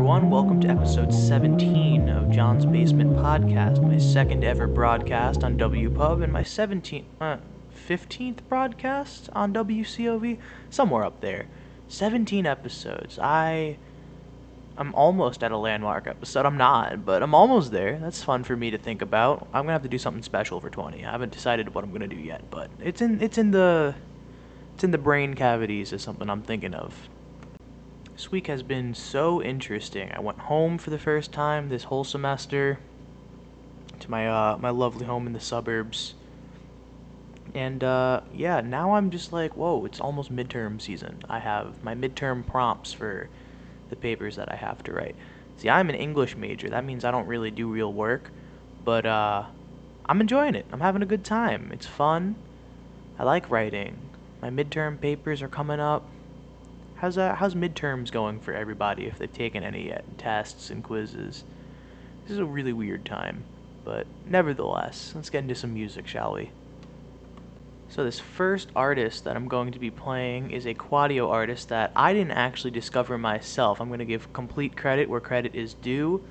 Everyone. Welcome to episode 17 of John's Basement Podcast, my second ever broadcast on WPub and my 17th, uh, 15th broadcast on WCOV, somewhere up there. 17 episodes. I. I'm almost at a landmark episode. I'm not, but I'm almost there. That's fun for me to think about. I'm gonna have to do something special for 20. I haven't decided what I'm gonna do yet, but it's in it's in the it's in the brain cavities is something I'm thinking of. This week has been so interesting. I went home for the first time this whole semester to my uh, my lovely home in the suburbs. And uh, yeah, now I'm just like, whoa, it's almost midterm season. I have my midterm prompts for the papers that I have to write. See, I'm an English major. That means I don't really do real work, but uh, I'm enjoying it. I'm having a good time. It's fun. I like writing. My midterm papers are coming up. How's uh, how's midterms going for everybody if they've taken any yet? Tests and quizzes. This is a really weird time, but nevertheless, let's get into some music, shall we? So this first artist that I'm going to be playing is a Quadio artist that I didn't actually discover myself. I'm going to give complete credit where credit is due.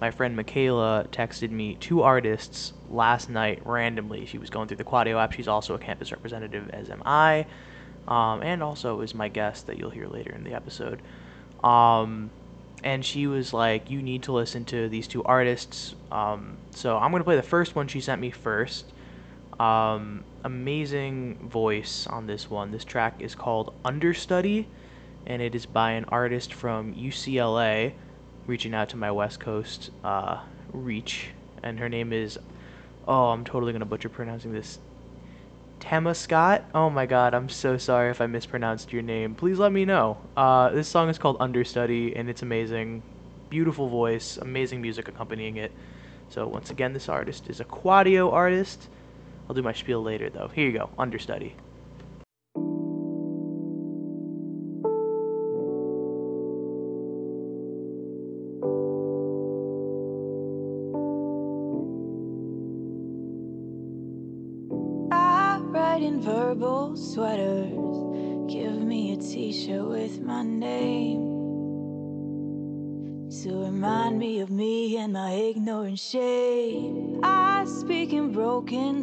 My friend Michaela texted me two artists last night randomly. She was going through the Quadio app. She's also a campus representative, as am I, um, and also is my guest that you'll hear later in the episode. Um, and she was like, "You need to listen to these two artists." Um, so I'm going to play the first one she sent me first. Um, amazing voice on this one. This track is called Understudy, and it is by an artist from UCLA, reaching out to my West Coast uh, reach. And her name is, oh, I'm totally going to butcher pronouncing this. Tema Scott? Oh my god, I'm so sorry if I mispronounced your name. Please let me know. Uh, this song is called Understudy, and it's amazing. Beautiful voice, amazing music accompanying it. So, once again, this artist is a Quadio artist. I'll do my spiel later, though. Here you go, understudy.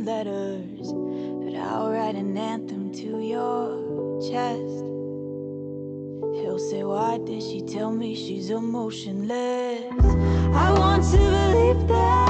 Letters, but I'll write an anthem to your chest. He'll say, Why did she tell me she's emotionless? I want to believe them.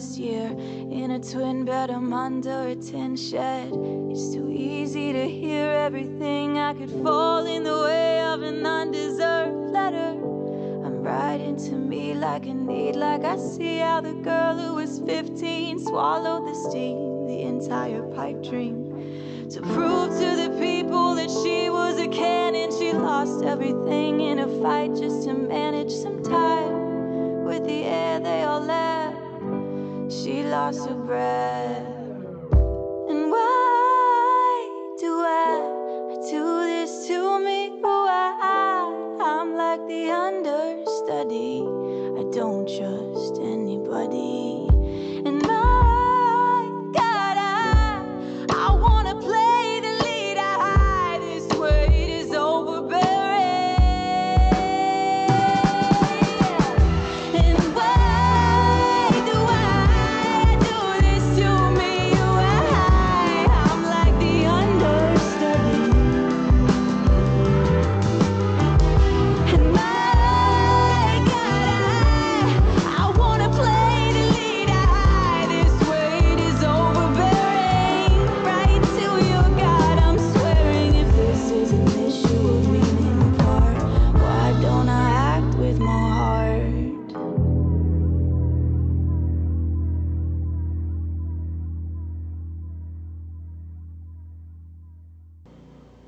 Last year. In a twin bed, I'm under a tin shed. It's too easy to hear everything. I could fall in the way of an undeserved letter. I'm writing to me like a need, like I see how the girl who was 15 swallowed the steam, the entire pipe dream. To prove to the people that she was a cannon, she lost everything in a fight just to manage some time lost her breath. And why do I do this to me? Why I'm like the understudy.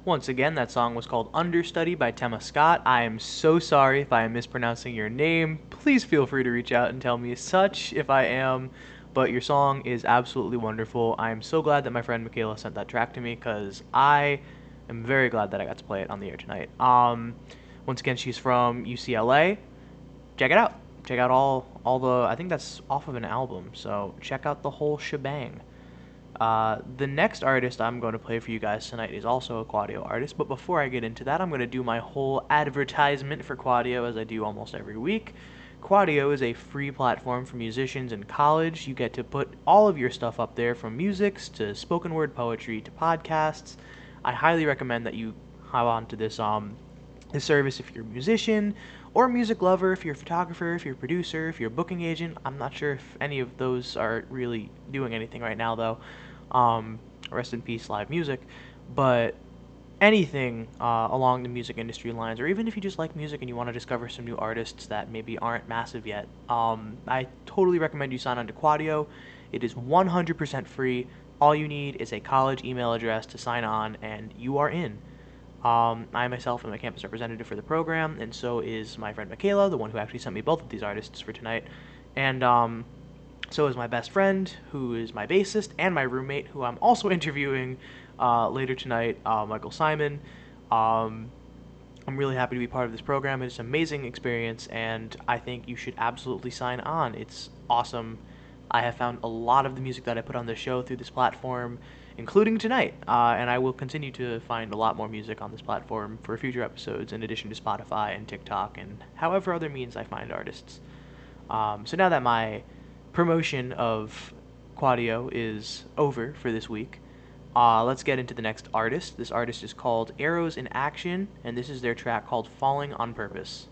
Once again, that song was called Understudy by Tema Scott. I am so sorry if I am mispronouncing your name. Please feel free to reach out and tell me such if I am. But your song is absolutely wonderful. I am so glad that my friend Michaela sent that track to me because I am very glad that I got to play it on the air tonight. Um, once again, she's from UCLA. Check it out. Check out all all the. I think that's off of an album. So check out the whole shebang. Uh, the next artist I'm going to play for you guys tonight is also a Quadio artist, but before I get into that, I'm going to do my whole advertisement for Quadio as I do almost every week. Quadio is a free platform for musicians in college. You get to put all of your stuff up there from musics to spoken word poetry to podcasts. I highly recommend that you hop onto this um this service if you're a musician or a music lover, if you're a photographer, if you're a producer, if you're a booking agent. I'm not sure if any of those are really doing anything right now though. Um, rest in peace, live music. But anything uh, along the music industry lines, or even if you just like music and you want to discover some new artists that maybe aren't massive yet, um, I totally recommend you sign on to Quadio. It is 100% free. All you need is a college email address to sign on, and you are in. Um, I myself am a campus representative for the program, and so is my friend Michaela, the one who actually sent me both of these artists for tonight. And um, so is my best friend, who is my bassist, and my roommate, who I'm also interviewing uh, later tonight, uh, Michael Simon. Um, I'm really happy to be part of this program. It's an amazing experience, and I think you should absolutely sign on. It's awesome. I have found a lot of the music that I put on the show through this platform, including tonight, uh, and I will continue to find a lot more music on this platform for future episodes, in addition to Spotify and TikTok and however other means I find artists. Um, so now that my promotion of Quadio is over for this week, uh, let's get into the next artist. This artist is called Arrows in Action, and this is their track called Falling on Purpose.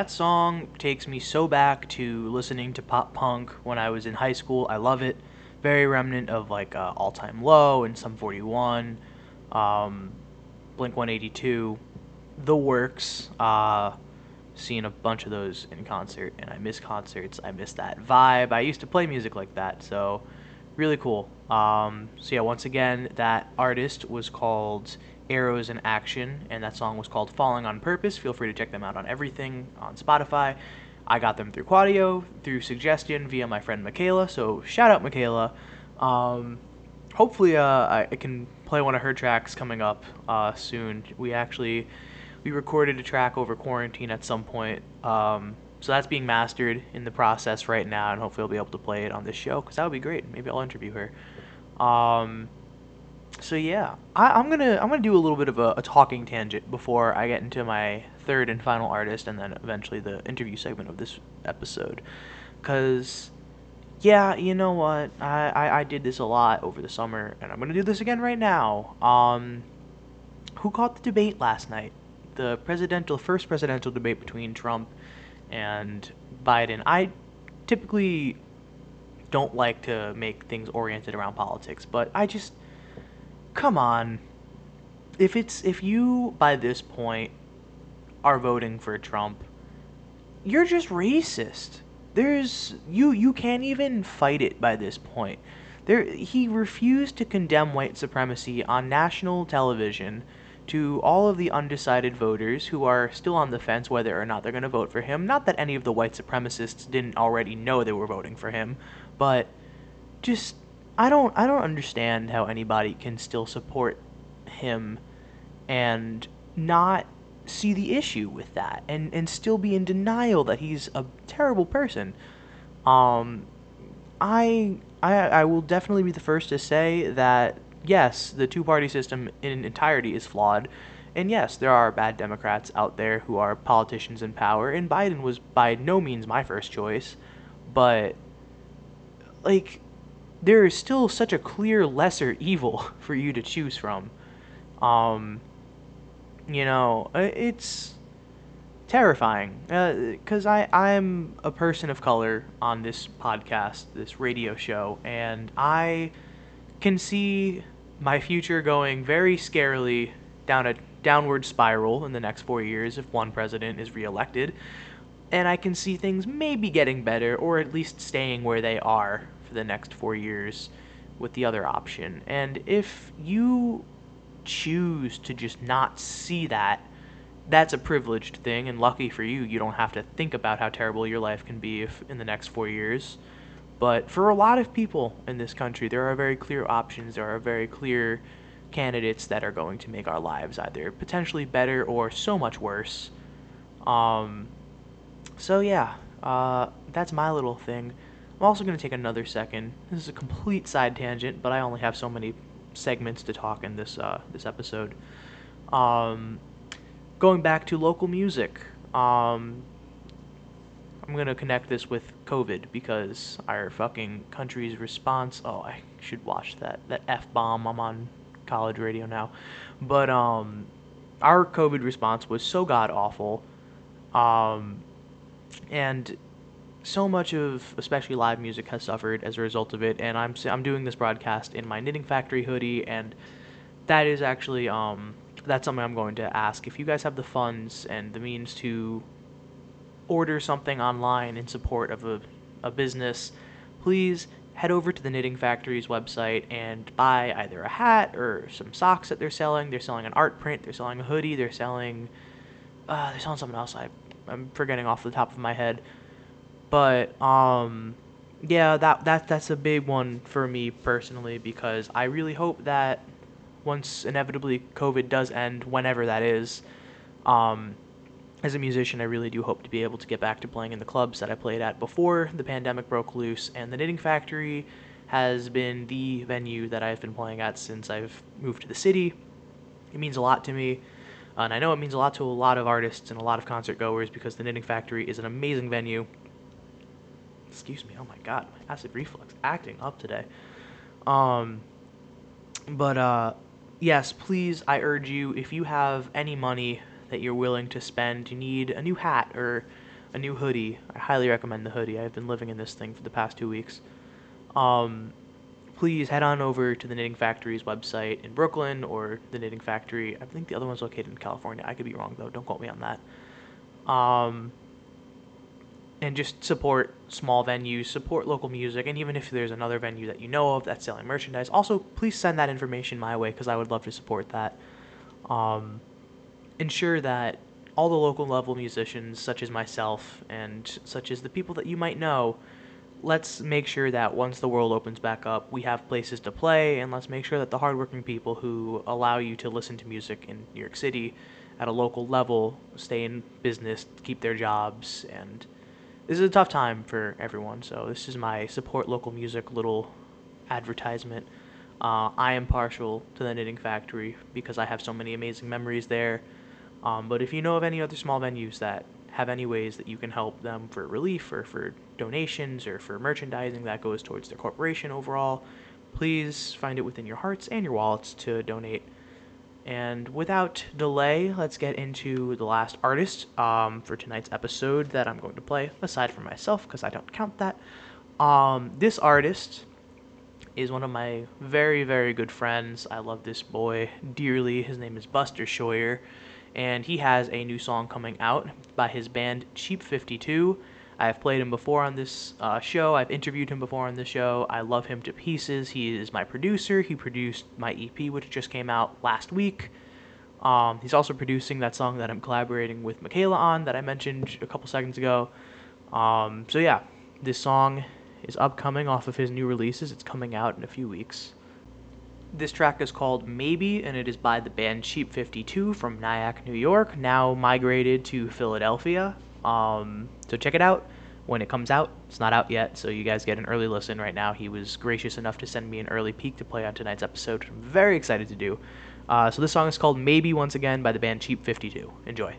That song takes me so back to listening to pop punk when I was in high school. I love it. Very remnant of like uh, All Time Low and Sum 41, um, Blink 182, The Works. Uh, seen a bunch of those in concert, and I miss concerts. I miss that vibe. I used to play music like that, so really cool. Um, so yeah, once again, that artist was called Arrows in Action, and that song was called Falling on Purpose. Feel free to check them out on everything on Spotify. I got them through Quadio, through suggestion via my friend Michaela, so shout out Michaela. Um, hopefully, uh, I, can play one of her tracks coming up uh, soon. We actually we recorded a track over quarantine at some point, um, so that's being mastered in the process right now, and hopefully I'll be able to play it on this show because that would be great. Maybe I'll interview her. Um, so yeah, I, I'm gonna I'm gonna do a little bit of a, a talking tangent before I get into my third and final artist, and then eventually the interview segment of this episode, because yeah, you know what, I, I I did this a lot over the summer, and I'm gonna do this again right now. Um, who caught the debate last night? The presidential first presidential debate between Trump and Biden. I typically don't like to make things oriented around politics, but I just come on. If it's if you by this point are voting for Trump, you're just racist. There's you you can't even fight it by this point. There he refused to condemn white supremacy on national television to all of the undecided voters who are still on the fence whether or not they're going to vote for him. Not that any of the white supremacists didn't already know they were voting for him, but just I don't I don't understand how anybody can still support him and not see the issue with that and and still be in denial that he's a terrible person. Um I I I will definitely be the first to say that yes, the two-party system in entirety is flawed. And yes, there are bad Democrats out there who are politicians in power, and Biden was by no means my first choice, but like there is still such a clear lesser evil for you to choose from. Um, you know, uh, it's terrifying because uh, I I'm a person of color on this podcast, this radio show, and I can see my future going very scarily down a downward spiral in the next four years if one president is reelected. And I can see things maybe getting better or at least staying where they are for the next four years with the other option. And if you choose to just not see that, that's a privileged thing, and lucky for you, you don't have to think about how terrible your life can be if in the next four years. But for a lot of people in this country, there are very clear options. There are very clear candidates that are going to make our lives either potentially better or so much worse. Um, so yeah, uh, that's my little thing. I'm also going to take another second. This is a complete side tangent, but I only have so many segments to talk in this uh, this episode. Um, going back to local music, um, I'm gonna connect this with COVID because our fucking country's response. Oh, I should watch that that f bomb. I'm on college radio now, but um, our COVID response was so god awful, um, and so much of especially live music has suffered as a result of it. And I'm I'm doing this broadcast in my Knitting Factory hoodie, and that is actually um that's something I'm going to ask if you guys have the funds and the means to order something online in support of a, a business, please head over to the Knitting Factory's website and buy either a hat or some socks that they're selling. They're selling an art print, they're selling a hoodie, they're selling uh, they're selling something else. I I'm forgetting off the top of my head. But um yeah, that that that's a big one for me personally because I really hope that once inevitably COVID does end, whenever that is, um, as a musician, I really do hope to be able to get back to playing in the clubs that I played at before the pandemic broke loose. And the Knitting Factory has been the venue that I've been playing at since I've moved to the city. It means a lot to me. And I know it means a lot to a lot of artists and a lot of concert goers because the Knitting Factory is an amazing venue. Excuse me, oh my god, my acid reflux acting up today. Um, but uh, yes, please, I urge you, if you have any money that you're willing to spend, you need a new hat or a new hoodie. I highly recommend the hoodie. I've been living in this thing for the past two weeks. Um, please head on over to the Knitting Factory's website in Brooklyn or the Knitting Factory. I think the other one's located in California. I could be wrong though. Don't quote me on that. Um, and just support small venues, support local music, and even if there's another venue that you know of that's selling merchandise, also please send that information my way because I would love to support that. Um, ensure that all the local level musicians, such as myself and such as the people that you might know, let's make sure that once the world opens back up, we have places to play, and let's make sure that the hardworking people who allow you to listen to music in New York City at a local level stay in business, keep their jobs, and this is a tough time for everyone. So this is my support local music little advertisement. Uh, I am partial to the Knitting Factory because I have so many amazing memories there. Um, but if you know of any other small venues that have any ways that you can help them for relief or for donations or for merchandising that goes towards their corporation overall, please find it within your hearts and your wallets to donate. And without delay, let's get into the last artist um, for tonight's episode that I'm going to play, aside from myself, because I don't count that. Um, this artist is one of my very, very good friends. I love this boy dearly. His name is Buster Scheuer and he has a new song coming out by his band Cheap 52. I have played him before on this uh, show. I've interviewed him before on the show. I love him to pieces. He is my producer. He produced my EP, which just came out last week. Um, he's also producing that song that I'm collaborating with Michaela on that I mentioned a couple seconds ago. Um, so yeah, this song is upcoming off of his new releases. It's coming out in a few weeks. This track is called Maybe, and it is by the band Cheap 52 from Nyack, New York, now migrated to Philadelphia. Um, so check it out when it comes out. It's not out yet, so you guys get an early listen right now. He was gracious enough to send me an early peek to play on tonight's episode, which I'm very excited to do. Uh, so this song is called Maybe once again by the band Cheap 52. Enjoy.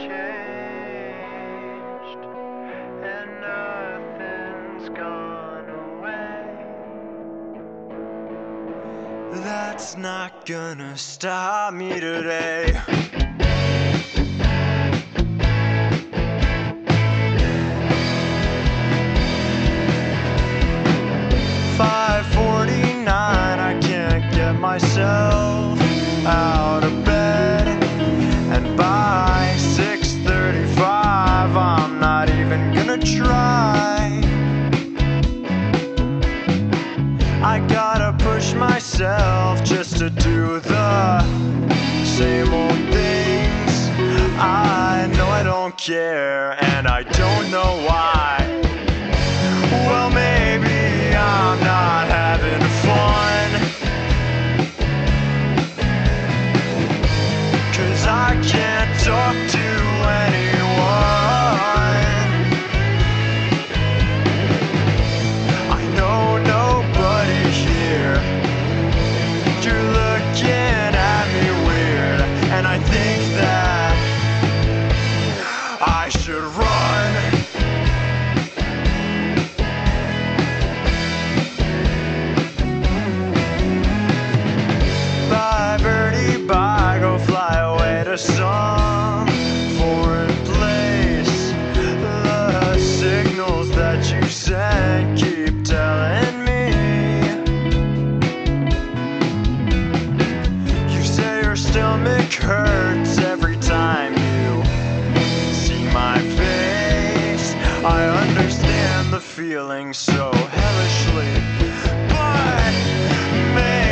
Changed and nothing's gone away. That's not gonna stop me today. I understand the feeling so hellishly, but maybe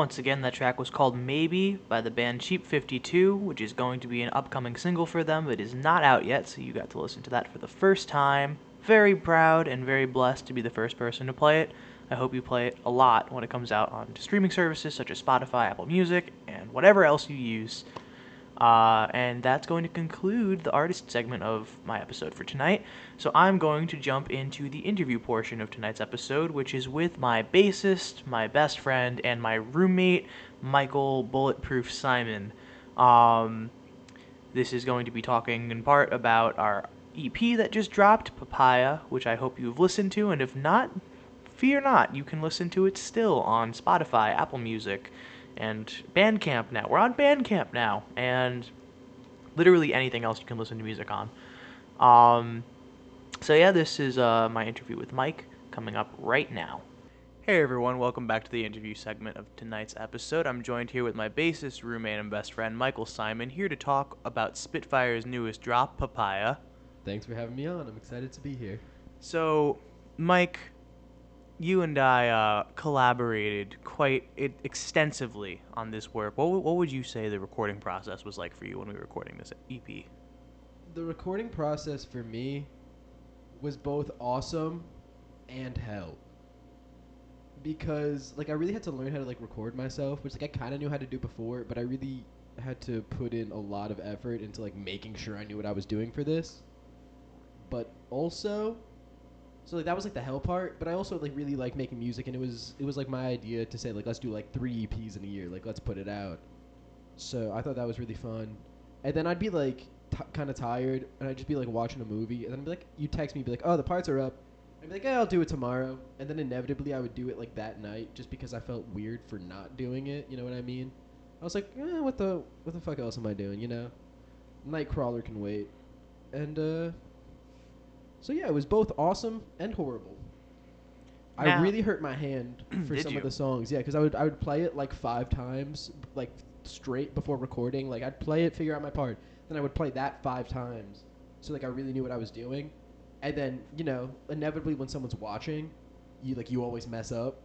Once again, that track was called Maybe by the band Cheap 52, which is going to be an upcoming single for them. but It is not out yet, so you got to listen to that for the first time. Very proud and very blessed to be the first person to play it. I hope you play it a lot when it comes out on streaming services such as Spotify, Apple Music, and whatever else you use. Uh, and that's going to conclude the artist segment of my episode for tonight. So I'm going to jump into the interview portion of tonight's episode, which is with my bassist, my best friend, and my roommate, Michael Bulletproof Simon. Um, this is going to be talking in part about our EP that just dropped, Papaya, which I hope you've listened to, and if not, fear not, you can listen to it still on Spotify, Apple Music, and Bandcamp now. We're on Bandcamp now, and literally anything else you can listen to music on. Um, so yeah, this is uh, my interview with Mike coming up right now. Hey everyone, welcome back to the interview segment of tonight's episode. I'm joined here with my bassist, roommate, and best friend, Michael Simon, here to talk about Spitfire's newest drop, Papaya. Thanks for having me on. I'm excited to be here. So, Mike, you and I uh, collaborated quite extensively on this work. What, what would you say the recording process was like for you when we were recording this EP? The recording process for me was both awesome and hell. Because like I really had to learn how to like record myself, which like I kind of knew how to do before, but I really had to put in a lot of effort into like making sure I knew what I was doing for this. But also so like that was like the hell part, but I also like really like making music and it was it was like my idea to say like let's do like 3 EPs in a year, like let's put it out. So I thought that was really fun. And then I'd be like t- kind of tired, and I'd just be like watching a movie, and then I'd be like, you text me, be like, oh, the parts are up. I'd be like, yeah, I'll do it tomorrow, and then inevitably I would do it like that night, just because I felt weird for not doing it. You know what I mean? I was like, eh, what the what the fuck else am I doing? You know, Nightcrawler can wait, and uh, so yeah, it was both awesome and horrible. I really hurt my hand for some you? of the songs. Yeah, because I would I would play it like five times, like straight before recording. Like I'd play it, figure out my part, then I would play that five times, so like I really knew what I was doing. And then you know, inevitably when someone's watching, you like you always mess up.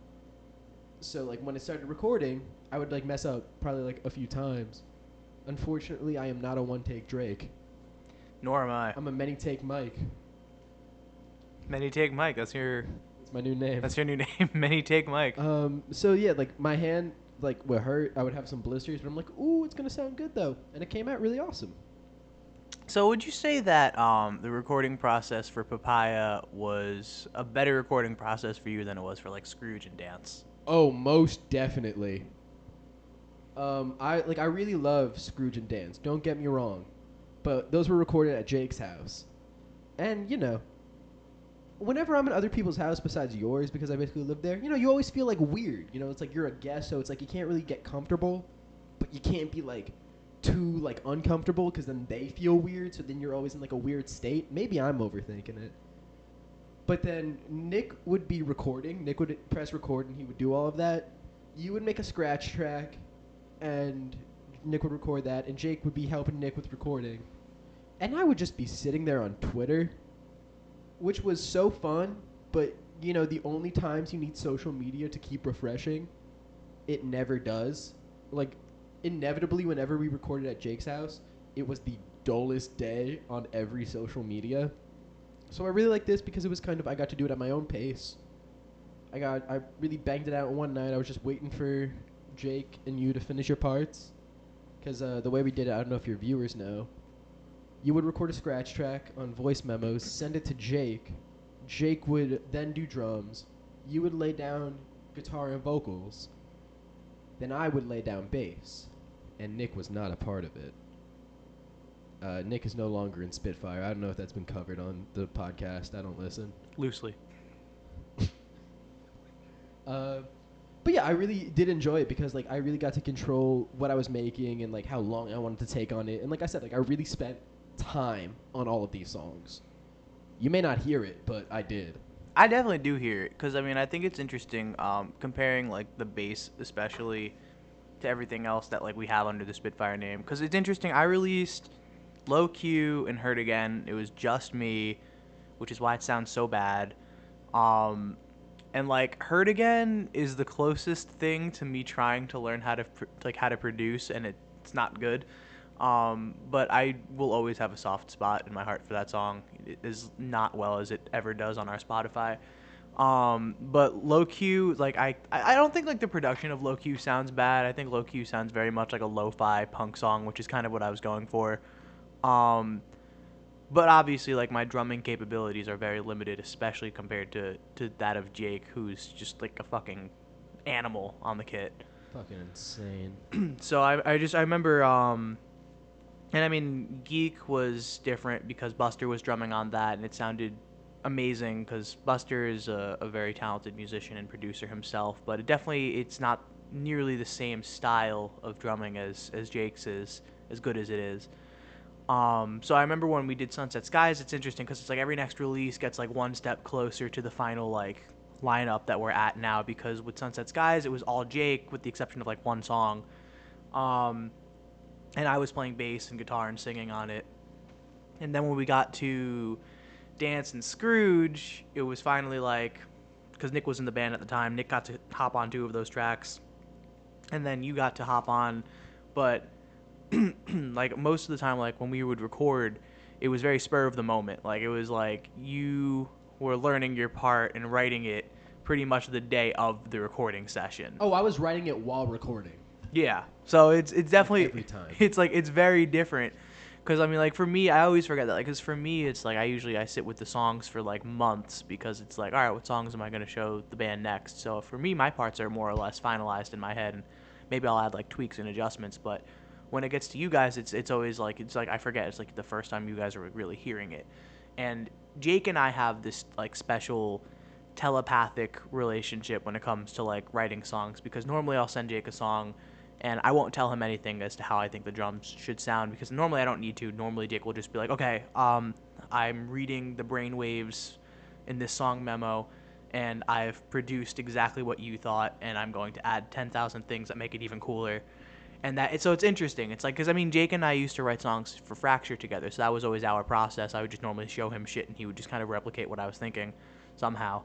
So like when it started recording, I would like mess up probably like a few times. Unfortunately, I am not a one take Drake. Nor am I. I'm a many take Mike. Many Take Mike. That's your It's my new name. that's your new name. Many Take Mike. Um, so yeah, like my hand like would hurt. I would have some blisters, but I'm like, ooh, it's gonna sound good though, and it came out really awesome. So would you say that um, the recording process for Papaya was a better recording process for you than it was for like Scrooge and Dance? Oh, most definitely. Um, I like I really love Scrooge and Dance. Don't get me wrong, but those were recorded at Jake's house, and you know, whenever I'm in other people's house besides yours, because I basically live there, you know, you always feel like weird. You know, it's like you're a guest, so it's like you can't really get comfortable, but you can't be like too like uncomfortable because then they feel weird. So then you're always in like a weird state. Maybe I'm overthinking it. But then Nick would be recording. Nick would press record and he would do all of that. You would make a scratch track, and Nick would record that, and Jake would be helping Nick with recording. And I would just be sitting there on Twitter, which was so fun, but you know, the only times you need social media to keep refreshing, it never does. Like, inevitably, whenever we recorded at Jake's house, it was the dullest day on every social media. So I really like this because it was kind of I got to do it at my own pace. I got I really banged it out one night. I was just waiting for Jake and you to finish your parts, because uh, the way we did it, I don't know if your viewers know. You would record a scratch track on voice memos, send it to Jake. Jake would then do drums. You would lay down guitar and vocals. Then I would lay down bass, and Nick was not a part of it. Uh, Nick is no longer in Spitfire. I don't know if that's been covered on the podcast. I don't listen. Loosely. Uh, but yeah, I really did enjoy it because like I really got to control what I was making and like how long I wanted to take on it. And like I said, like I really spent time on all of these songs. You may not hear it, but I did. I definitely do hear it because I mean I think it's interesting um, comparing like the bass especially to everything else that like we have under the Spitfire name because it's interesting. I released Low Q and Hurt Again. It was just me, which is why it sounds so bad. Um, and like Hurt Again is the closest thing to me trying to learn how to pr- like how to produce, and it, it's not good. Um, but I will always have a soft spot in my heart for that song. It is not well as it ever does on our Spotify. Um, but low Q, like I, I don't think like the production of low Q sounds bad. I think low Q sounds very much like a lo-fi punk song, which is kind of what I was going for. Um, but obviously, like my drumming capabilities are very limited, especially compared to to that of Jake, who's just like a fucking animal on the kit Fucking insane. so I, I just I remember um and I mean Geek was different because Buster was drumming on that and it sounded amazing because Buster is a, a very talented musician and producer himself but it definitely it's not nearly the same style of drumming as as Jake's is as good as it is um, so I remember when we did Sunset Skies, it's interesting because it's like every next release gets like one step closer to the final like lineup that we're at now. Because with Sunset Skies, it was all Jake with the exception of like one song, um, and I was playing bass and guitar and singing on it. And then when we got to Dance and Scrooge, it was finally like because Nick was in the band at the time. Nick got to hop on two of those tracks, and then you got to hop on, but like most of the time like when we would record it was very spur of the moment like it was like you were learning your part and writing it pretty much the day of the recording session Oh, I was writing it while recording. Yeah. So it's it's definitely every time. it's like it's very different. Because i mean like for me i always forget that like because for me it's like i usually i sit with the songs for like months because it's like all right what songs am i going to show the band next? So for me my parts are more or less finalized in my head and maybe i'll add like tweaks and adjustments but when it gets to you guys it's it's always like it's like i forget it's like the first time you guys are really hearing it. And jake and i have this like special telepathic relationship when it comes to like writing songs because normally i'll send jake a song and I won't tell him anything as to how I think the drums should sound because normally I don't need to. Normally Jake will just be like, okay, um, I'm reading the brainwaves in this song memo, and I've produced exactly what you thought, and I'm going to add 10,000 things that make it even cooler. And that so it's interesting. It's like because I mean Jake and I used to write songs for Fracture together, so that was always our process. I would just normally show him shit, and he would just kind of replicate what I was thinking somehow.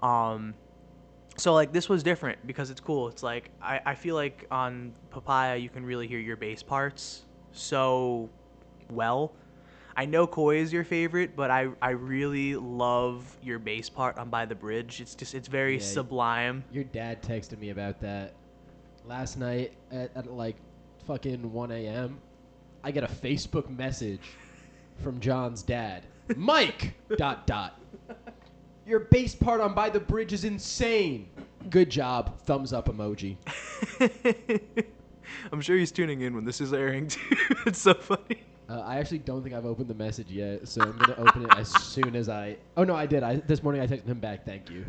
Um, so like this was different because it's cool. It's like I, I feel like on Papaya you can really hear your bass parts so well. I know Koi is your favorite, but I, I really love your bass part on By the Bridge. It's just it's very Yeah. sublime. Your dad texted me about that. Last night at, at like fucking 1 a.m., I get a Facebook message from John's dad. Mike! dot dot. Your bass part on By the Bridge is insane. Good job. Thumbs up emoji. I'm sure he's tuning in when this is airing too. it's so funny. Uh, I actually don't think I've opened the message yet, so I'm gonna open it as soon as I. Oh no, I did. I this morning I texted him back. Thank you.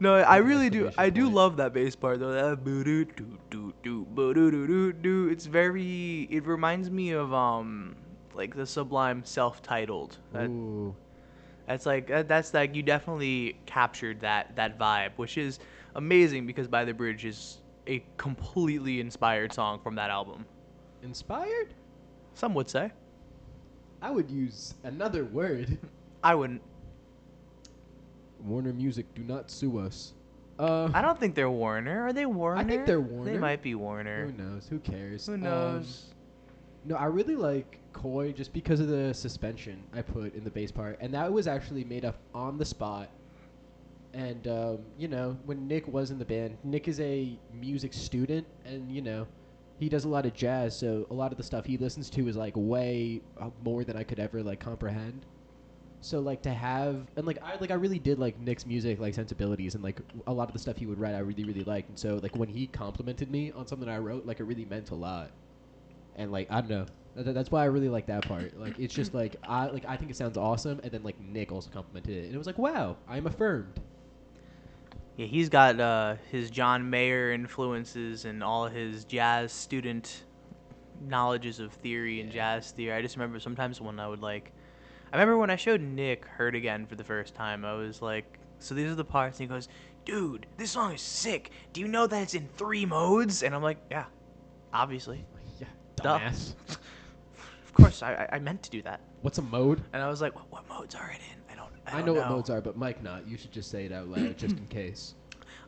No, I really do. I do love that bass part though. That boo doo doo doo doo boo doo doo doo doo. It's very. It reminds me of um like the Sublime self-titled. That, Ooh. That's like that's like you definitely captured that that vibe, which is amazing because By the Bridge is a completely inspired song from that album. Inspired? Some would say. I would use another word. I wouldn't. Warner Music, do not sue us. Uh, I don't think they're Warner. Are they Warner? I think they're Warner. They might be Warner. Who knows? Who cares? Who Um, knows? No, I really like Koi just because of the suspension I put in the bass part, and that was actually made up on the spot. And um, you know, when Nick was in the band, Nick is a music student, and you know, he does a lot of jazz, so a lot of the stuff he listens to is like way uh, more than I could ever like comprehend. So like to have and like I like I really did like Nick's music like sensibilities and like a lot of the stuff he would write I really really liked and so like when he complimented me on something I wrote like it really meant a lot and like I don't know That- that's why I really like that part like it's just like I like I think it sounds awesome and then like Nick also complimented it and it was like wow I'm affirmed Yeah, he's got uh, his John Mayer influences and all his jazz student knowledges of theory and jazz theory. I just remember sometimes when I would like, I remember when I showed Nick "Hurt Again" for the first time. I was like, "So these are the parts," and he goes, "Dude, this song is sick. Do you know that it's in three modes?" And I'm like, "Yeah, obviously, Duh. dumbass of course. I, I- meant to do that." what's a mode And I was like, "What, what modes are it in?" I don't. I, I, don't know, what modes are but Mike not you should just say it out loud just in case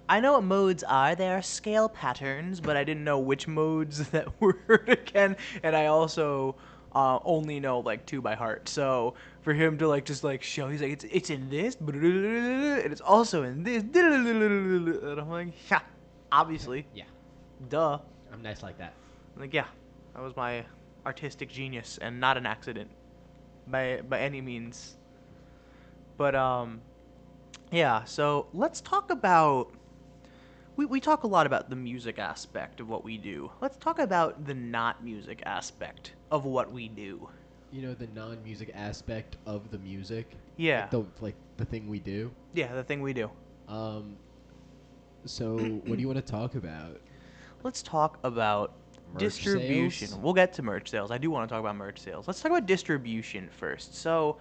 I know what modes are. They are scale patterns, but I didn't know which modes that were again. And I also uh, only know like two by heart. So for him to like just like show, he's like, it's it's in this, and it's also in this, and I'm like, yeah, obviously, yeah duh. I'm nice like that I'm Like yeah, that was my artistic genius and not an accident by by any means. But um yeah, so let's talk about we, we talk a lot about the music aspect of what we do. Let's talk about the not music aspect of what we do. you know the non-music aspect of the music Yeah. the like the thing we do Yeah, the thing we do. Um. So, what do you want to talk about? Let's talk about distribution. sales? We'll get to merch sales. I do want to talk about merch sales. Let's talk about distribution first. So,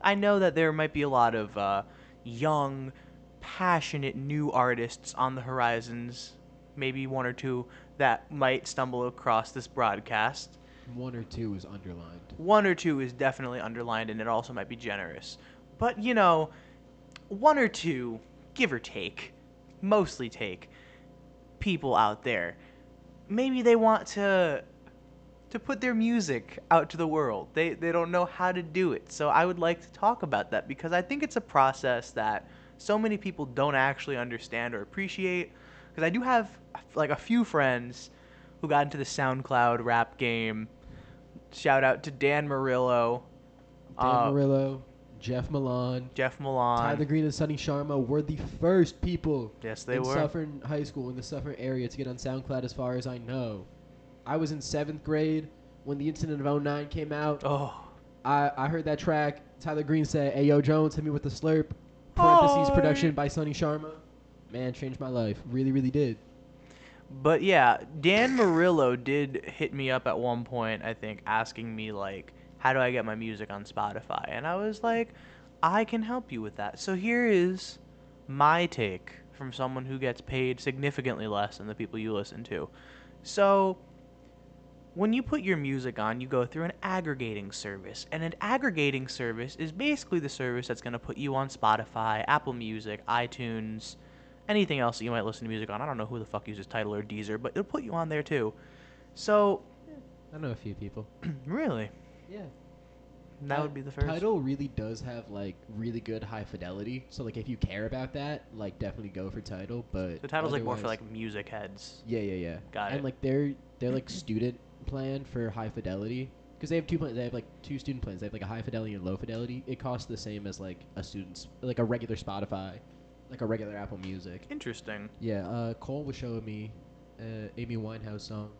I know that there might be a lot of uh, young, passionate new artists on the horizons. Maybe one or two that might stumble across this broadcast. One or two is underlined. One or two is definitely underlined, and it also might be generous. But, you know, one or two, give or take, mostly take, people out there, maybe they want to to put their music out to the world. They they don't know how to do it. So I would like to talk about that because I think it's a process that so many people don't actually understand or appreciate. Because I do have like a few friends who got into the SoundCloud rap game. Shout out to Dan Murillo, Dan uh, Murillo, Jeff Milan, Jeff Milan. Tyler Green, and Sonny Sharma were the first people Yes, they in were. Suffern High School in the Suffern area to get on SoundCloud, as far as I know. I was in seventh grade when the incident of 09 came out. Oh, I, I heard that track. Tyler Green said, "Hey yo, Jones, hit me with the slurp." Parentheses Hi. production by Sonny Sharma. Man, changed my life. Really, really did. But yeah, Dan Murillo did hit me up at one point, I think, asking me like, how do I get my music on Spotify? And I was like, I can help you with that. So here is my take from someone who gets paid significantly less than the people you listen to. So when you put your music on, you go through an aggregating service. And an aggregating service is basically the service that's going to put you on Spotify, Apple Music, iTunes, anything else that you might listen to music on. I don't know who the fuck uses Tidal or Deezer, but it'll put you on there too. So, I know a few people. really, Yeah. That Uh, would be the first. Tidal really does have like really good high fidelity. So like if you care about that, like definitely go for Tidal. But The Tidal's like more for like music heads. Yeah, yeah, yeah. Got and it. And like their their like student plan for high fidelity because they have two plans. They have like two student plans. They have like a high fidelity and low fidelity. It costs the same as like a student's like a regular Spotify, like a regular Apple Music. Interesting. Yeah, uh, Cole was showing me uh, Amy Winehouse song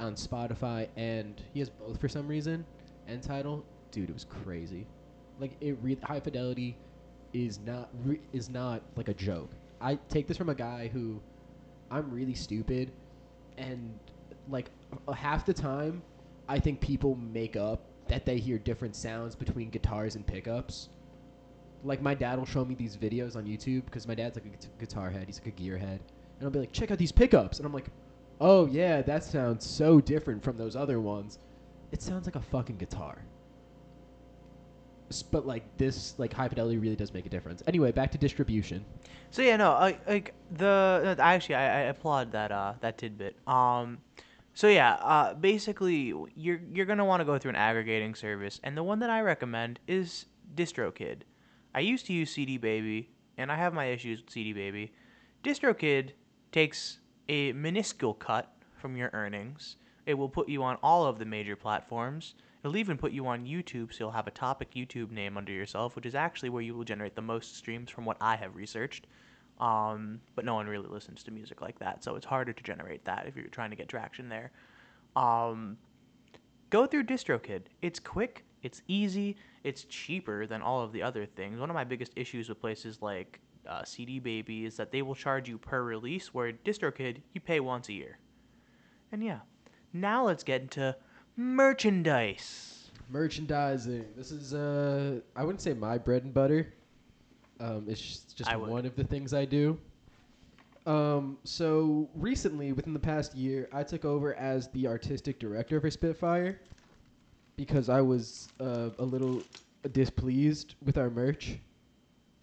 on Spotify, and he has both for some reason. And Tidal, dude, it was crazy. Like it, re- high fidelity is not re- is not like a joke. I take this from a guy who I'm really stupid, and like half the time, I think people make up that they hear different sounds between guitars and pickups like my dad will show me these videos on YouTube because my dad's like a gu- guitar head, he's like a gear head, and I'll be like, check out these pickups, and I'm like, oh yeah, that sounds so different from those other ones. It sounds like a fucking guitar. But like this, like high fidelity really does make a difference. Anyway, back to distribution. So yeah, no, I like the uh, actually I, I applaud that uh that tidbit. Um, so yeah, uh, basically you're you're gonna want to go through an aggregating service, and the one that I recommend is DistroKid. I used to use CD Baby, and I have my issues with CD Baby. DistroKid takes a minuscule cut from your earnings. It will put you on all of the major platforms. It'll even put you on YouTube, so you'll have a topic YouTube name under yourself, which is actually where you will generate the most streams from what I have researched. Um, but no one really listens to music like that, so it's harder to generate that if you're trying to get traction there. Um, go through DistroKid. It's quick, it's easy, it's cheaper than all of the other things. One of my biggest issues with places like uh, CD Baby is that they will charge you per release, where DistroKid you pay once a year. And yeah, now let's get into merchandise. Merchandising. This is uh, I wouldn't say my bread and butter. Um, it's just- just I would. one of the things I do. Um, so recently, within the past year, I took over as the artistic director for Spitfire because I was uh, a little displeased with our merch.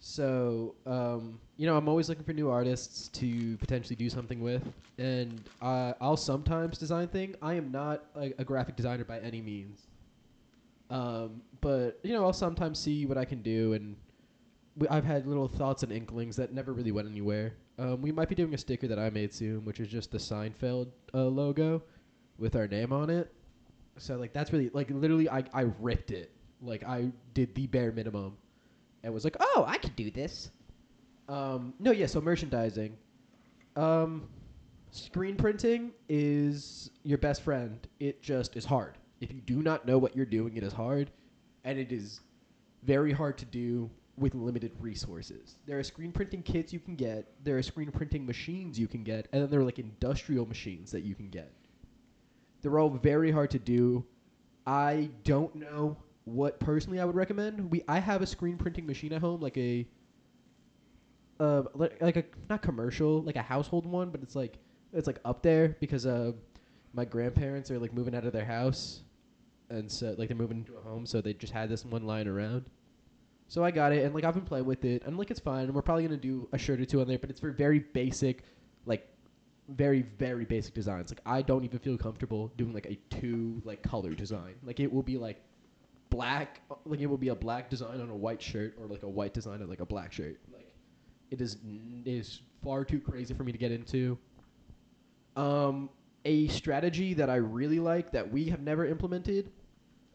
So, um, you know, I'm always looking for new artists to potentially do something with, and uh, I'll sometimes design things. I am not a, graphic designer by any means, um, but you know, I'll sometimes see what I can do, and we, I've had little thoughts and inklings that never really went anywhere. Um, we might be doing a sticker that I made soon, which is just the Seinfeld uh, logo with our name on it. So like that's really like literally I I ripped it. Like I did the bare minimum and was like, "Oh, I could do this." Um no, yeah, so merchandising. Um screen printing is your best friend. It just is hard. If you do not know what you're doing, it is hard and it is very hard to do with limited resources. There are screen printing kits you can get, there are screen printing machines you can get, and then there are like industrial machines that you can get. They're all very hard to do. I don't know what personally I would recommend. We I have a screen printing machine at home, like a uh like, a not commercial, like a household one, but it's like it's like up there because uh my grandparents are like moving out of their house and so like they're moving into a home, so they just had this one lying around. So I got it, and like I've been playing with it, and like it's fine. And we're probably gonna do a shirt or two on there, but it's for very basic, like very very basic designs. Like I don't even feel comfortable doing like a two like color design. Like it will be like black, like it will be a black design on a white shirt, or like a white design on like a black shirt. Like it is it is far too crazy for me to get into. Um, a strategy that I really like that we have never implemented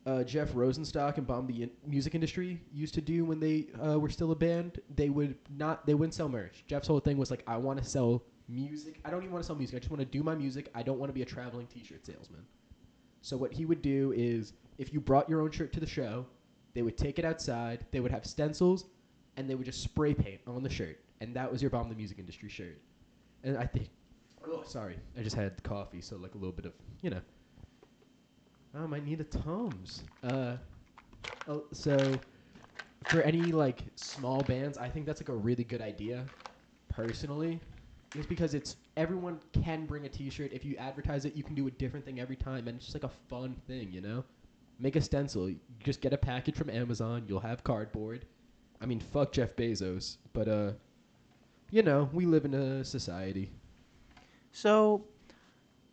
uh, Jeff Rosenstock and Bomb the in- Music Industry used to do when they uh, were still a band. They would not. They wouldn't sell merch. Jeff's whole thing was like, I want to sell music. I don't even want to sell music. I just want to do my music. I don't want to be a traveling T-shirt salesman. So what he would do is, if you brought your own shirt to the show, they would take it outside. They would have stencils, and they would just spray paint on the shirt, and that was your Bomb the Music Industry shirt. And I think, oh sorry, I just had coffee, so like a little bit of you know. I might need a Tums. Uh, oh, so for any like small bands, I think that's like a really good idea, personally, just because it's everyone can bring a T-shirt. If you advertise it, you can do a different thing every time, and it's just like a fun thing, you know. Make a stencil. You just get a package from Amazon. You'll have cardboard. I mean, fuck Jeff Bezos, but uh, you know, we live in a society. So,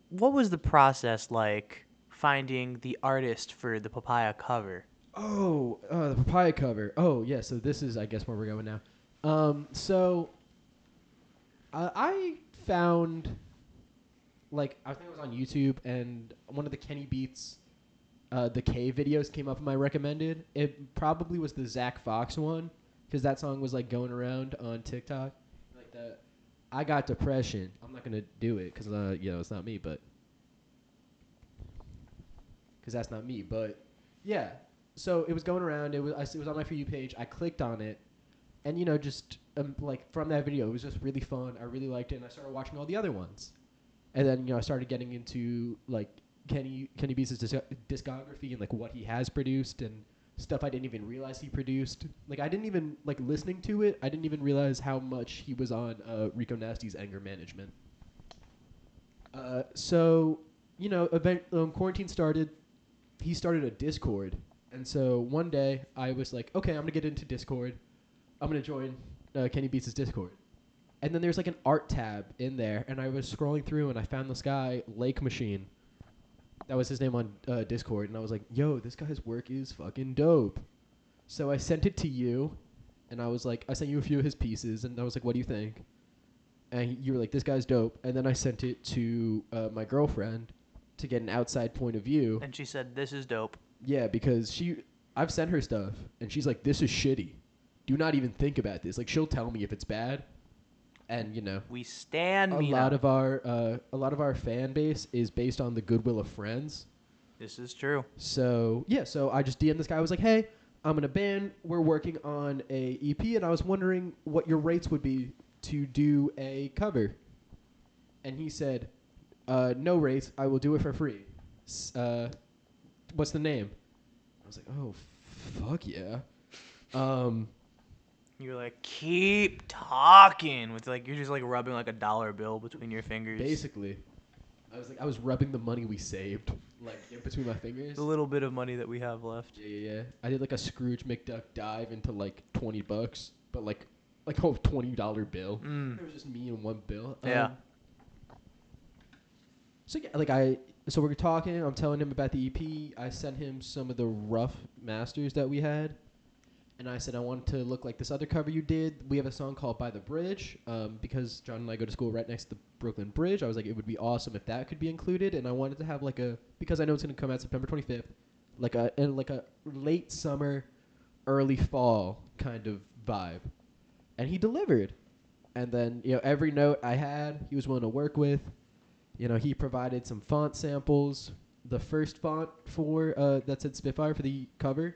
what was the process like finding the artist for the papaya cover? Oh, uh, the papaya cover. Oh, yeah. So this is, I guess, where we're going now. Um, so uh, I found, like, I think it was on YouTube, and one of the Kenny Beats, uh, the Cave videos came up in my recommended. It probably was the Zach Fox one, because that song was like going around on TikTok. Like the, I got depression. I'm not gonna do it because uh, you know it's not me, but because that's not me. But yeah, so it was going around. It was I, it was on my for you page. I clicked on it, and you know just um, like from that video, it was just really fun. I really liked it, and I started watching all the other ones. And then you know I started getting into like Kenny Kenny Beats' disc- discography and like what he has produced and stuff I didn't even realize he produced. Like I didn't even like listening to it. I didn't even realize how much he was on uh, Rico Nasty's anger management. Uh, so you know, event um, quarantine started. He started a Discord, and so one day I was like, okay, I'm gonna get into Discord. I'm gonna join uh, Kenny Beats' Discord. And then there's like an art tab in there, and I was scrolling through and I found this guy, Lake Machine. That was his name on uh, Discord, and I was like, yo, this guy's work is fucking dope. So I sent it to you, and I was like, I sent you a few of his pieces, and I was like, what do you think? And you were like, this guy's dope. And then I sent it to uh, my girlfriend to get an outside point of view. And she said, "This is dope." Yeah, because she, I've sent her stuff, and she's like, "This is shitty. Do not even think about this." Like, she'll tell me if it's bad, and you know, We stand a me lot of our, uh, a lot of our fan base is based on the goodwill of friends. This is true. So yeah, so I just DM'd this guy. I was like, "Hey, I'm in a band. We're working on a EP, and I was wondering what your rates would be to do a cover." And he said, uh, "No rates. I will do it for free." S- uh, what's the name? I was like, "Oh, fuck yeah." Um, You're like, keep talking with like you're just like rubbing like a dollar bill between your fingers. basically, I was like, I was rubbing the money we saved like in between my fingers. The little bit of money that we have left. Yeah, yeah, yeah. I did like a Scrooge McDuck dive into like twenty bucks, but like like a twenty dollar bill. Mm. It was just me and one bill. Yeah. Um, so yeah, like I, so we're talking. I'm telling him about the EP. I sent him some of the rough masters that we had, and I said I wanted to look like this other cover you did. We have a song called "By the Bridge," um, because John and I go to school right next to the Brooklyn Bridge. I was like, it would be awesome if that could be included, and I wanted to have like a because I know it's gonna come out September 25th, like a and like a late summer, early fall kind of vibe, and he delivered. And then you know every note I had, he was willing to work with. You know, he provided some font samples. The first font for uh, that said Spitfire for the cover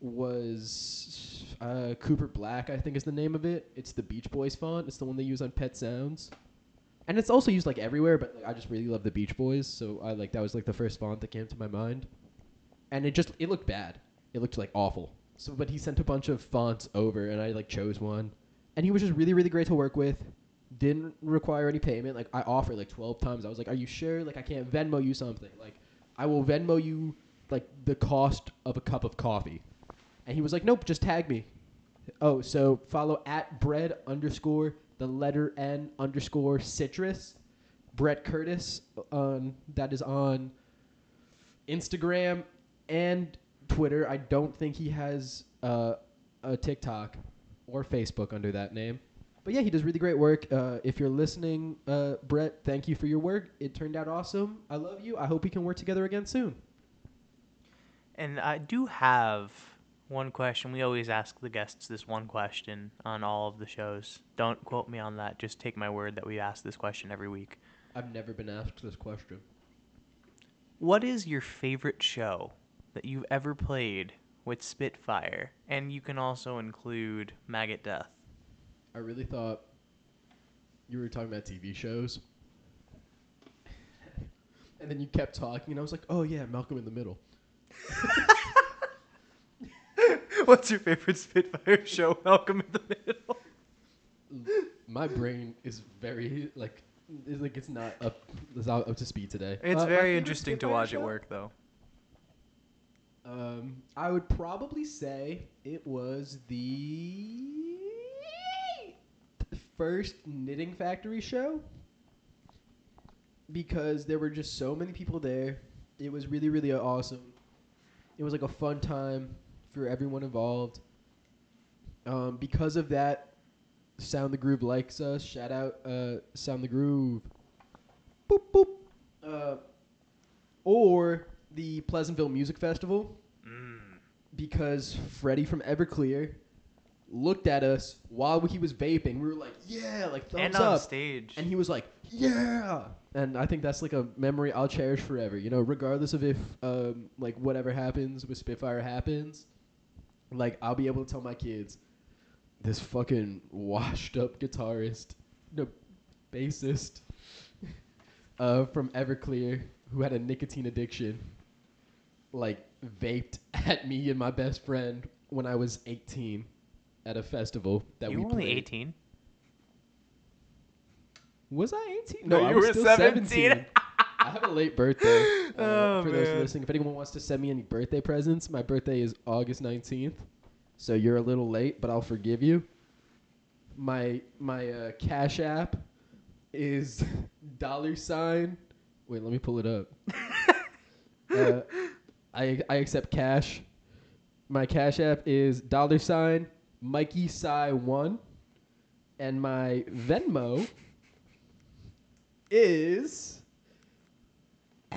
was uh, Cooper Black, I think is the name of it. It's the Beach Boys font. It's the one they use on Pet Sounds, and it's also used like everywhere. But like, I just really love the Beach Boys, so I like that was like the first font that came to my mind. And it just it looked bad. It looked like awful. So, but he sent a bunch of fonts over, and I like chose one, and he was just really really great to work with didn't require any payment. Like I offered like twelve times. I was like, "Are you sure? Like I can't Venmo you something. Like I will Venmo you like the cost of a cup of coffee." And he was like, "Nope, just tag me." Oh, so follow at bread underscore the letter N underscore citrus. Brett Curtis on that is on Instagram and Twitter. I don't think he has uh, a TikTok or Facebook under that name. But yeah, he does really great work. Uh, if you're listening, uh, Brett, thank you for your work. It turned out awesome. I love you. I hope we can work together again soon. And I do have one question. We always ask the guests this one question on all of the shows. Don't quote me on that. Just take my word that we ask this question every week. I've never been asked this question. What is your favorite show that you've ever played with Spitfire? And you can also include Maggot Death. I really thought you were talking about TV shows. and then you kept talking, and I was like, oh, yeah, Malcolm in the Middle. What's your favorite Spitfire show? Malcolm in the Middle. My brain is very, like, it's like it's not up, it's not up to speed today. It's Uh, very favorite interesting to Spitfire watch it show? work, though. Um, I would probably say it was the first Knitting Factory show because there were just so many people there. It was really, really awesome. It was like a fun time. For everyone involved. Um, because of that, Sound the Groove likes us. Shout out, uh, Sound the Groove. Boop boop. Uh, or the Pleasantville Music Festival, Mm. because Freddie from Everclear looked at us while he was vaping. We were like, "Yeah!" Like thumbs up. And on up. stage. And he was like, "Yeah!" And I think that's like a memory I'll cherish forever. You know, regardless of if um, like whatever happens with Spitfire happens, like I'll be able to tell my kids, this fucking washed up guitarist, no, bassist, uh, from Everclear who had a nicotine addiction, like vaped at me and my best friend when I was 18 at a festival that you we were only played. 18. Was I 18? No, I you was were still 17. I have a late birthday. Uh, Oh, for those listening, if anyone wants to send me any birthday presents, my birthday is August 19th. So you're a little late, but I'll forgive you. My my uh, Cash App is dollar sign. Wait, let me pull it up. uh, I I accept cash. My Cash App is dollar sign Mikey Psy one, and my Venmo is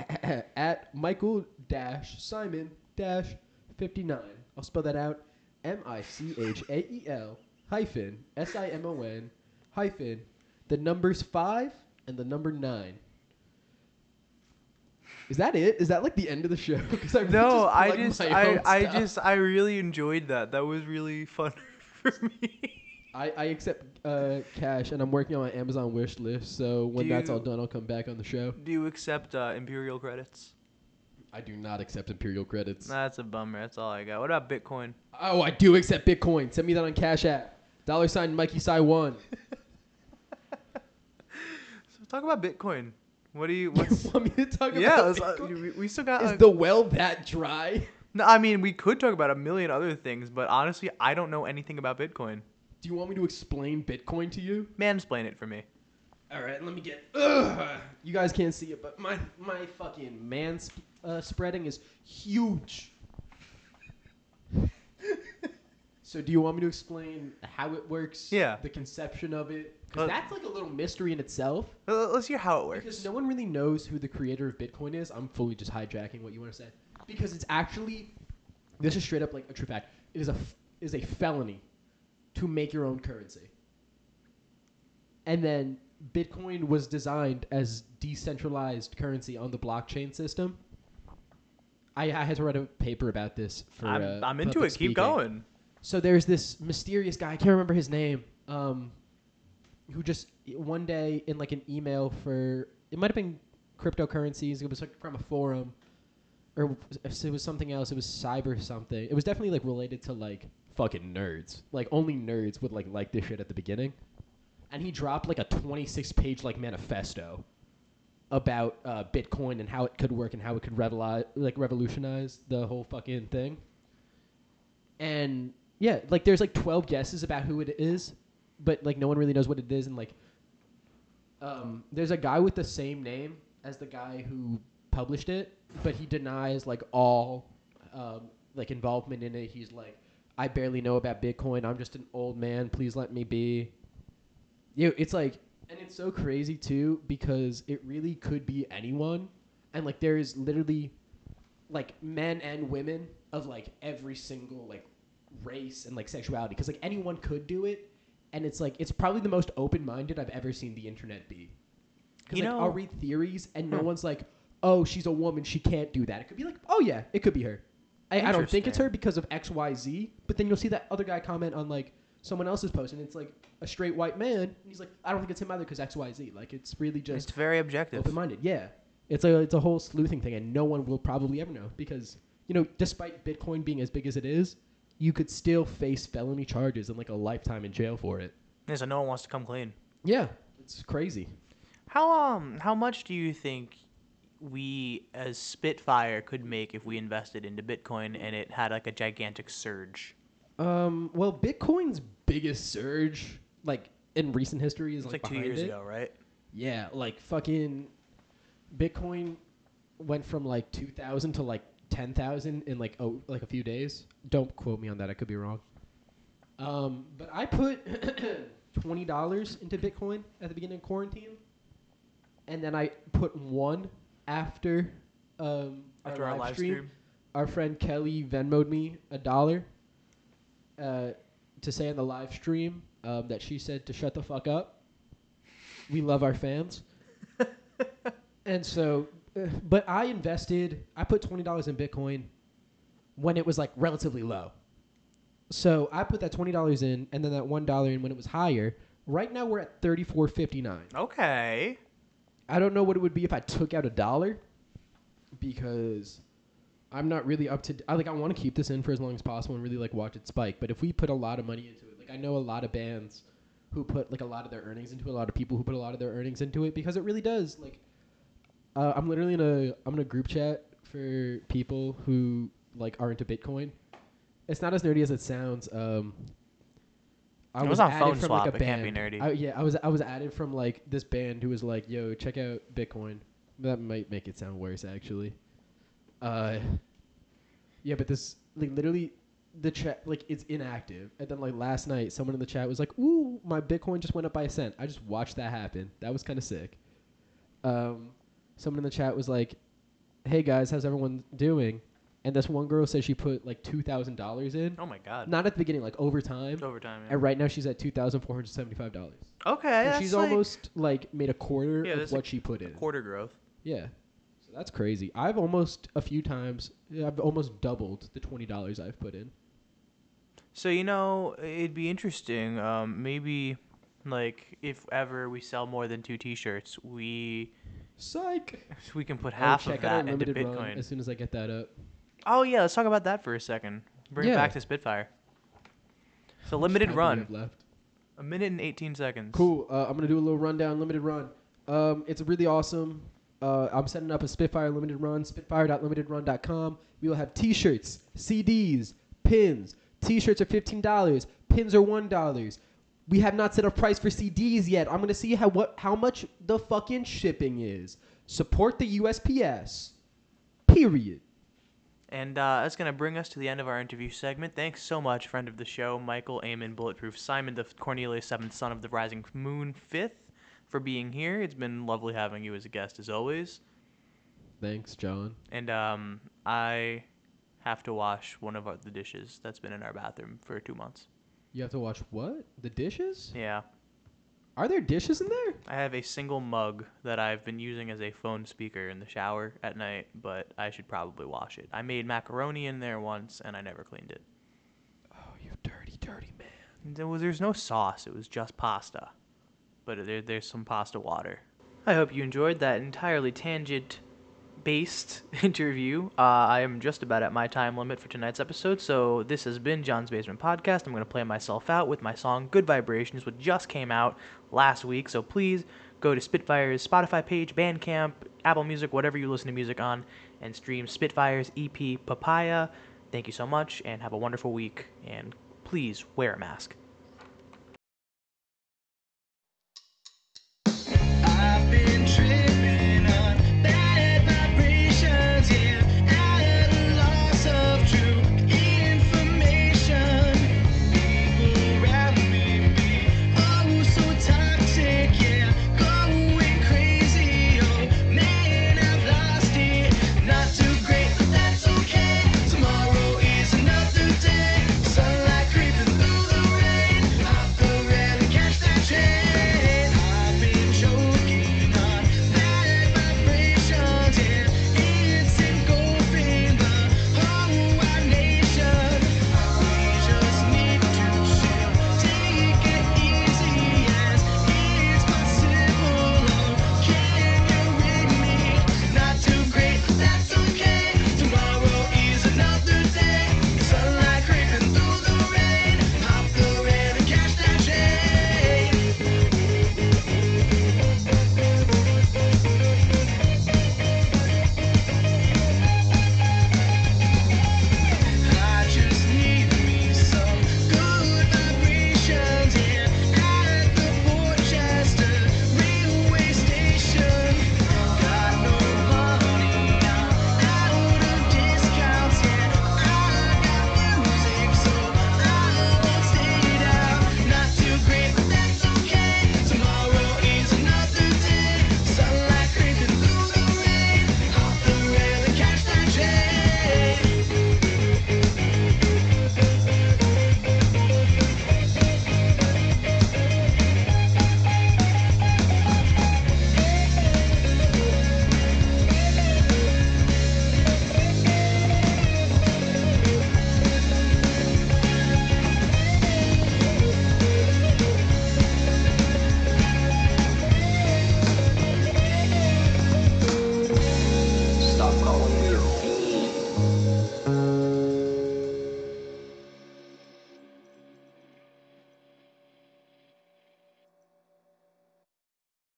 at Michael dash Simon dash fifty nine. I'll spell that out: M I C H A E L hyphen S I M O N hyphen the numbers five and the number nine. Is that it? Is that like the end of the show? I really No, I plugged just, I, I just, I really enjoyed that. That was really fun for me. I, I accept uh, cash, and I'm working on my Amazon wish list. So when Do that's all you- done, I'll come back on the show. Do you accept uh, Imperial credits? I do not accept Imperial credits. That's a bummer. That's all I got. What about Bitcoin? Oh, I do accept Bitcoin. Send me that on Cash App. Dollar sign Mikey Psy one. So talk about Bitcoin. What do you? you What's, want me to talk yeah, about let's, uh, Bitcoin? we, we still got. Is uh, the well that dry? no, I mean, we could talk about a million other things, but honestly, I don't know anything about Bitcoin. Do you want me to explain Bitcoin to you? Mansplain it for me. All right, let me get. Ugh. You guys can't see it, but my my fucking man sp- uh, spreading is huge. so, do you want me to explain how it works? Yeah. The conception of it, because Uh, that's like a little mystery in itself. Uh, Let's hear how it works. Because no one really knows who the creator of Bitcoin is. I'm fully just hijacking what you want to say. Because it's actually, this is straight up like a true fact. It is a f- is a felony to make your own currency. And then Bitcoin was designed as decentralized currency on the blockchain system. I, I had to write a paper about this for. I'm, uh, I'm into it. Keep going. So there's this mysterious guy. I can't remember his name. Um, who just one day in like an email for it might have been cryptocurrencies. It was like from a forum, or it was something else. It was cyber something. It was definitely like related to like fucking nerds. Like only nerds would like like this shit at the beginning. And he dropped like a 26 page like manifesto about uh, Bitcoin and how it could work and how it could revoli- like revolutionize the whole fucking thing. And yeah, like there's like 12 guesses about who it is, but like no one really knows what it is. And like, um, there's a guy with the same name as the guy who published it, but he denies like all um, like involvement in it. He's like, I barely know about Bitcoin. I'm just an old man. Please let me be. You, it's like, and it's so crazy too because it really could be anyone, and like there is literally, like men and women of like every single like race and like sexuality because like anyone could do it, and it's like it's probably the most open minded I've ever seen the internet be. Because You like, know- I'll read theories and no Hmm. one's like, oh, she's a woman, she can't do that. It could be like, oh yeah, it could be her. I, I don't think it's her because of X Y Z, but then you'll see that other guy comment on like someone else's post and it's like a straight white man and he's like, I don't think it's him either because X Y Z. Like it's really just It's very objective. open minded. Yeah, it's a it's a whole sleuthing thing, and no one will probably ever know because you know, despite Bitcoin being as big as it is, you could still face felony charges and like a lifetime in jail for it. Yeah, so no one wants to come clean. Yeah, it's crazy. How um how much do you think we as Spitfire could make if we invested into Bitcoin and it had like a gigantic surge? Um, well, Bitcoin's biggest surge, like in recent history, is It's like, like two years it. ago, right? Yeah, like fucking Bitcoin went from like 2000 to like ten thousand in like oh like a few days. Don't quote me on that. I could be wrong. Um, but I put twenty dollars into Bitcoin at the beginning of quarantine, and then I put one after um, After our live stream. Our friend Kelly Venmoed me a dollar uh, to say in the live stream um, that she said to shut the fuck up. We love our fans. and so, uh, but I invested, I put $20 in Bitcoin when it was like relatively low. So I put that $20 in and then that $1 in when it was higher. Right now we're at 34.59. Okay. I don't know what it would be if I took out a dollar because I'm not really up to I like I want to keep this in for as long as possible and really like watch it spike. But if we put a lot of money into it, like I know a lot of bands who put like a lot of their earnings into it, a lot of people who put a lot of their earnings into it because it really does. Like uh, I'm literally in a I'm in a group chat for people who like are into Bitcoin. It's not as nerdy as it sounds. Um, I It was on added Phone from, Swap, Like, a it can't be band. nerdy. I, yeah, I was I was added from like this band who was like, "Yo, check out Bitcoin." That might make it sound worse, actually. Uh, yeah, but this like literally the chat like it's inactive, and then like last night, someone in the chat was like, "Ooh, my Bitcoin just went up by a cent." I just watched that happen. That was kind of sick. Um, someone in the chat was like, "Hey guys, how's everyone doing?" And this one girl said she put like two thousand dollars in, Oh my god. not at the beginning, like over time. It's overtime. Yeah. And right now she's at two thousand four hundred seventy-five dollars. Okay. So she's like almost like made a quarter Yeah, of what a she put in. quarter growth. Yeah, so that's crazy. I've almost a few times. I've almost doubled the twenty dollars I've put in. So you know, it'd be interesting. Um, maybe, like, if ever we sell more than two T-shirts, we Psych. we can put Oh, half of that into Bitcoin. as soon as I get that up. Oh yeah, let's talk about that for a second. Bring it Yeah. back to Spitfire. So How much limited time do we run, left. a minute and eighteen seconds. Cool. Uh, I'm gonna do a little rundown. Limited run. Um, it's really awesome. Uh, I'm setting up a Spitfire limited run. Spitfire.limitedrun.com. We will have T-shirts, CDs, pins. T-shirts are fifteen dollars. Pins are one dollars. We have not set a price for CDs yet. I'm gonna see how what how much the fucking shipping is. Support the USPS. Period. And uh, that's going to bring us to the end of our interview segment. Thanks so much, friend of the show, Michael Amon Bulletproof Simon, the Cornelius Seventh Son of the Rising Moon Fifth, for being here. It's been lovely having you as a guest, as always. Thanks, John. And um, I have to wash one of our, the dishes that's been in our bathroom for two months. You have to wash what? The dishes? Yeah. Are there dishes in there? I have a single mug that I've been using as a phone speaker in the shower at night, but I should probably wash it. I made macaroni in there once and I never cleaned it. Oh, you dirty, dirty man. There was, there's no sauce, it was just pasta. But there, there's some pasta water. I hope you enjoyed that entirely tangent based interview. Uh, I am just about at my time limit for tonight's episode, so this has been John's Basement Podcast. I'm going to play myself out with my song Good Vibrations, which just came out last week. So please go to Spitfire's Spotify page, Bandcamp, Apple Music, whatever you listen to music on, and stream Spitfire's EP Papaya. Thank you so much, and have a wonderful week. And please wear a mask.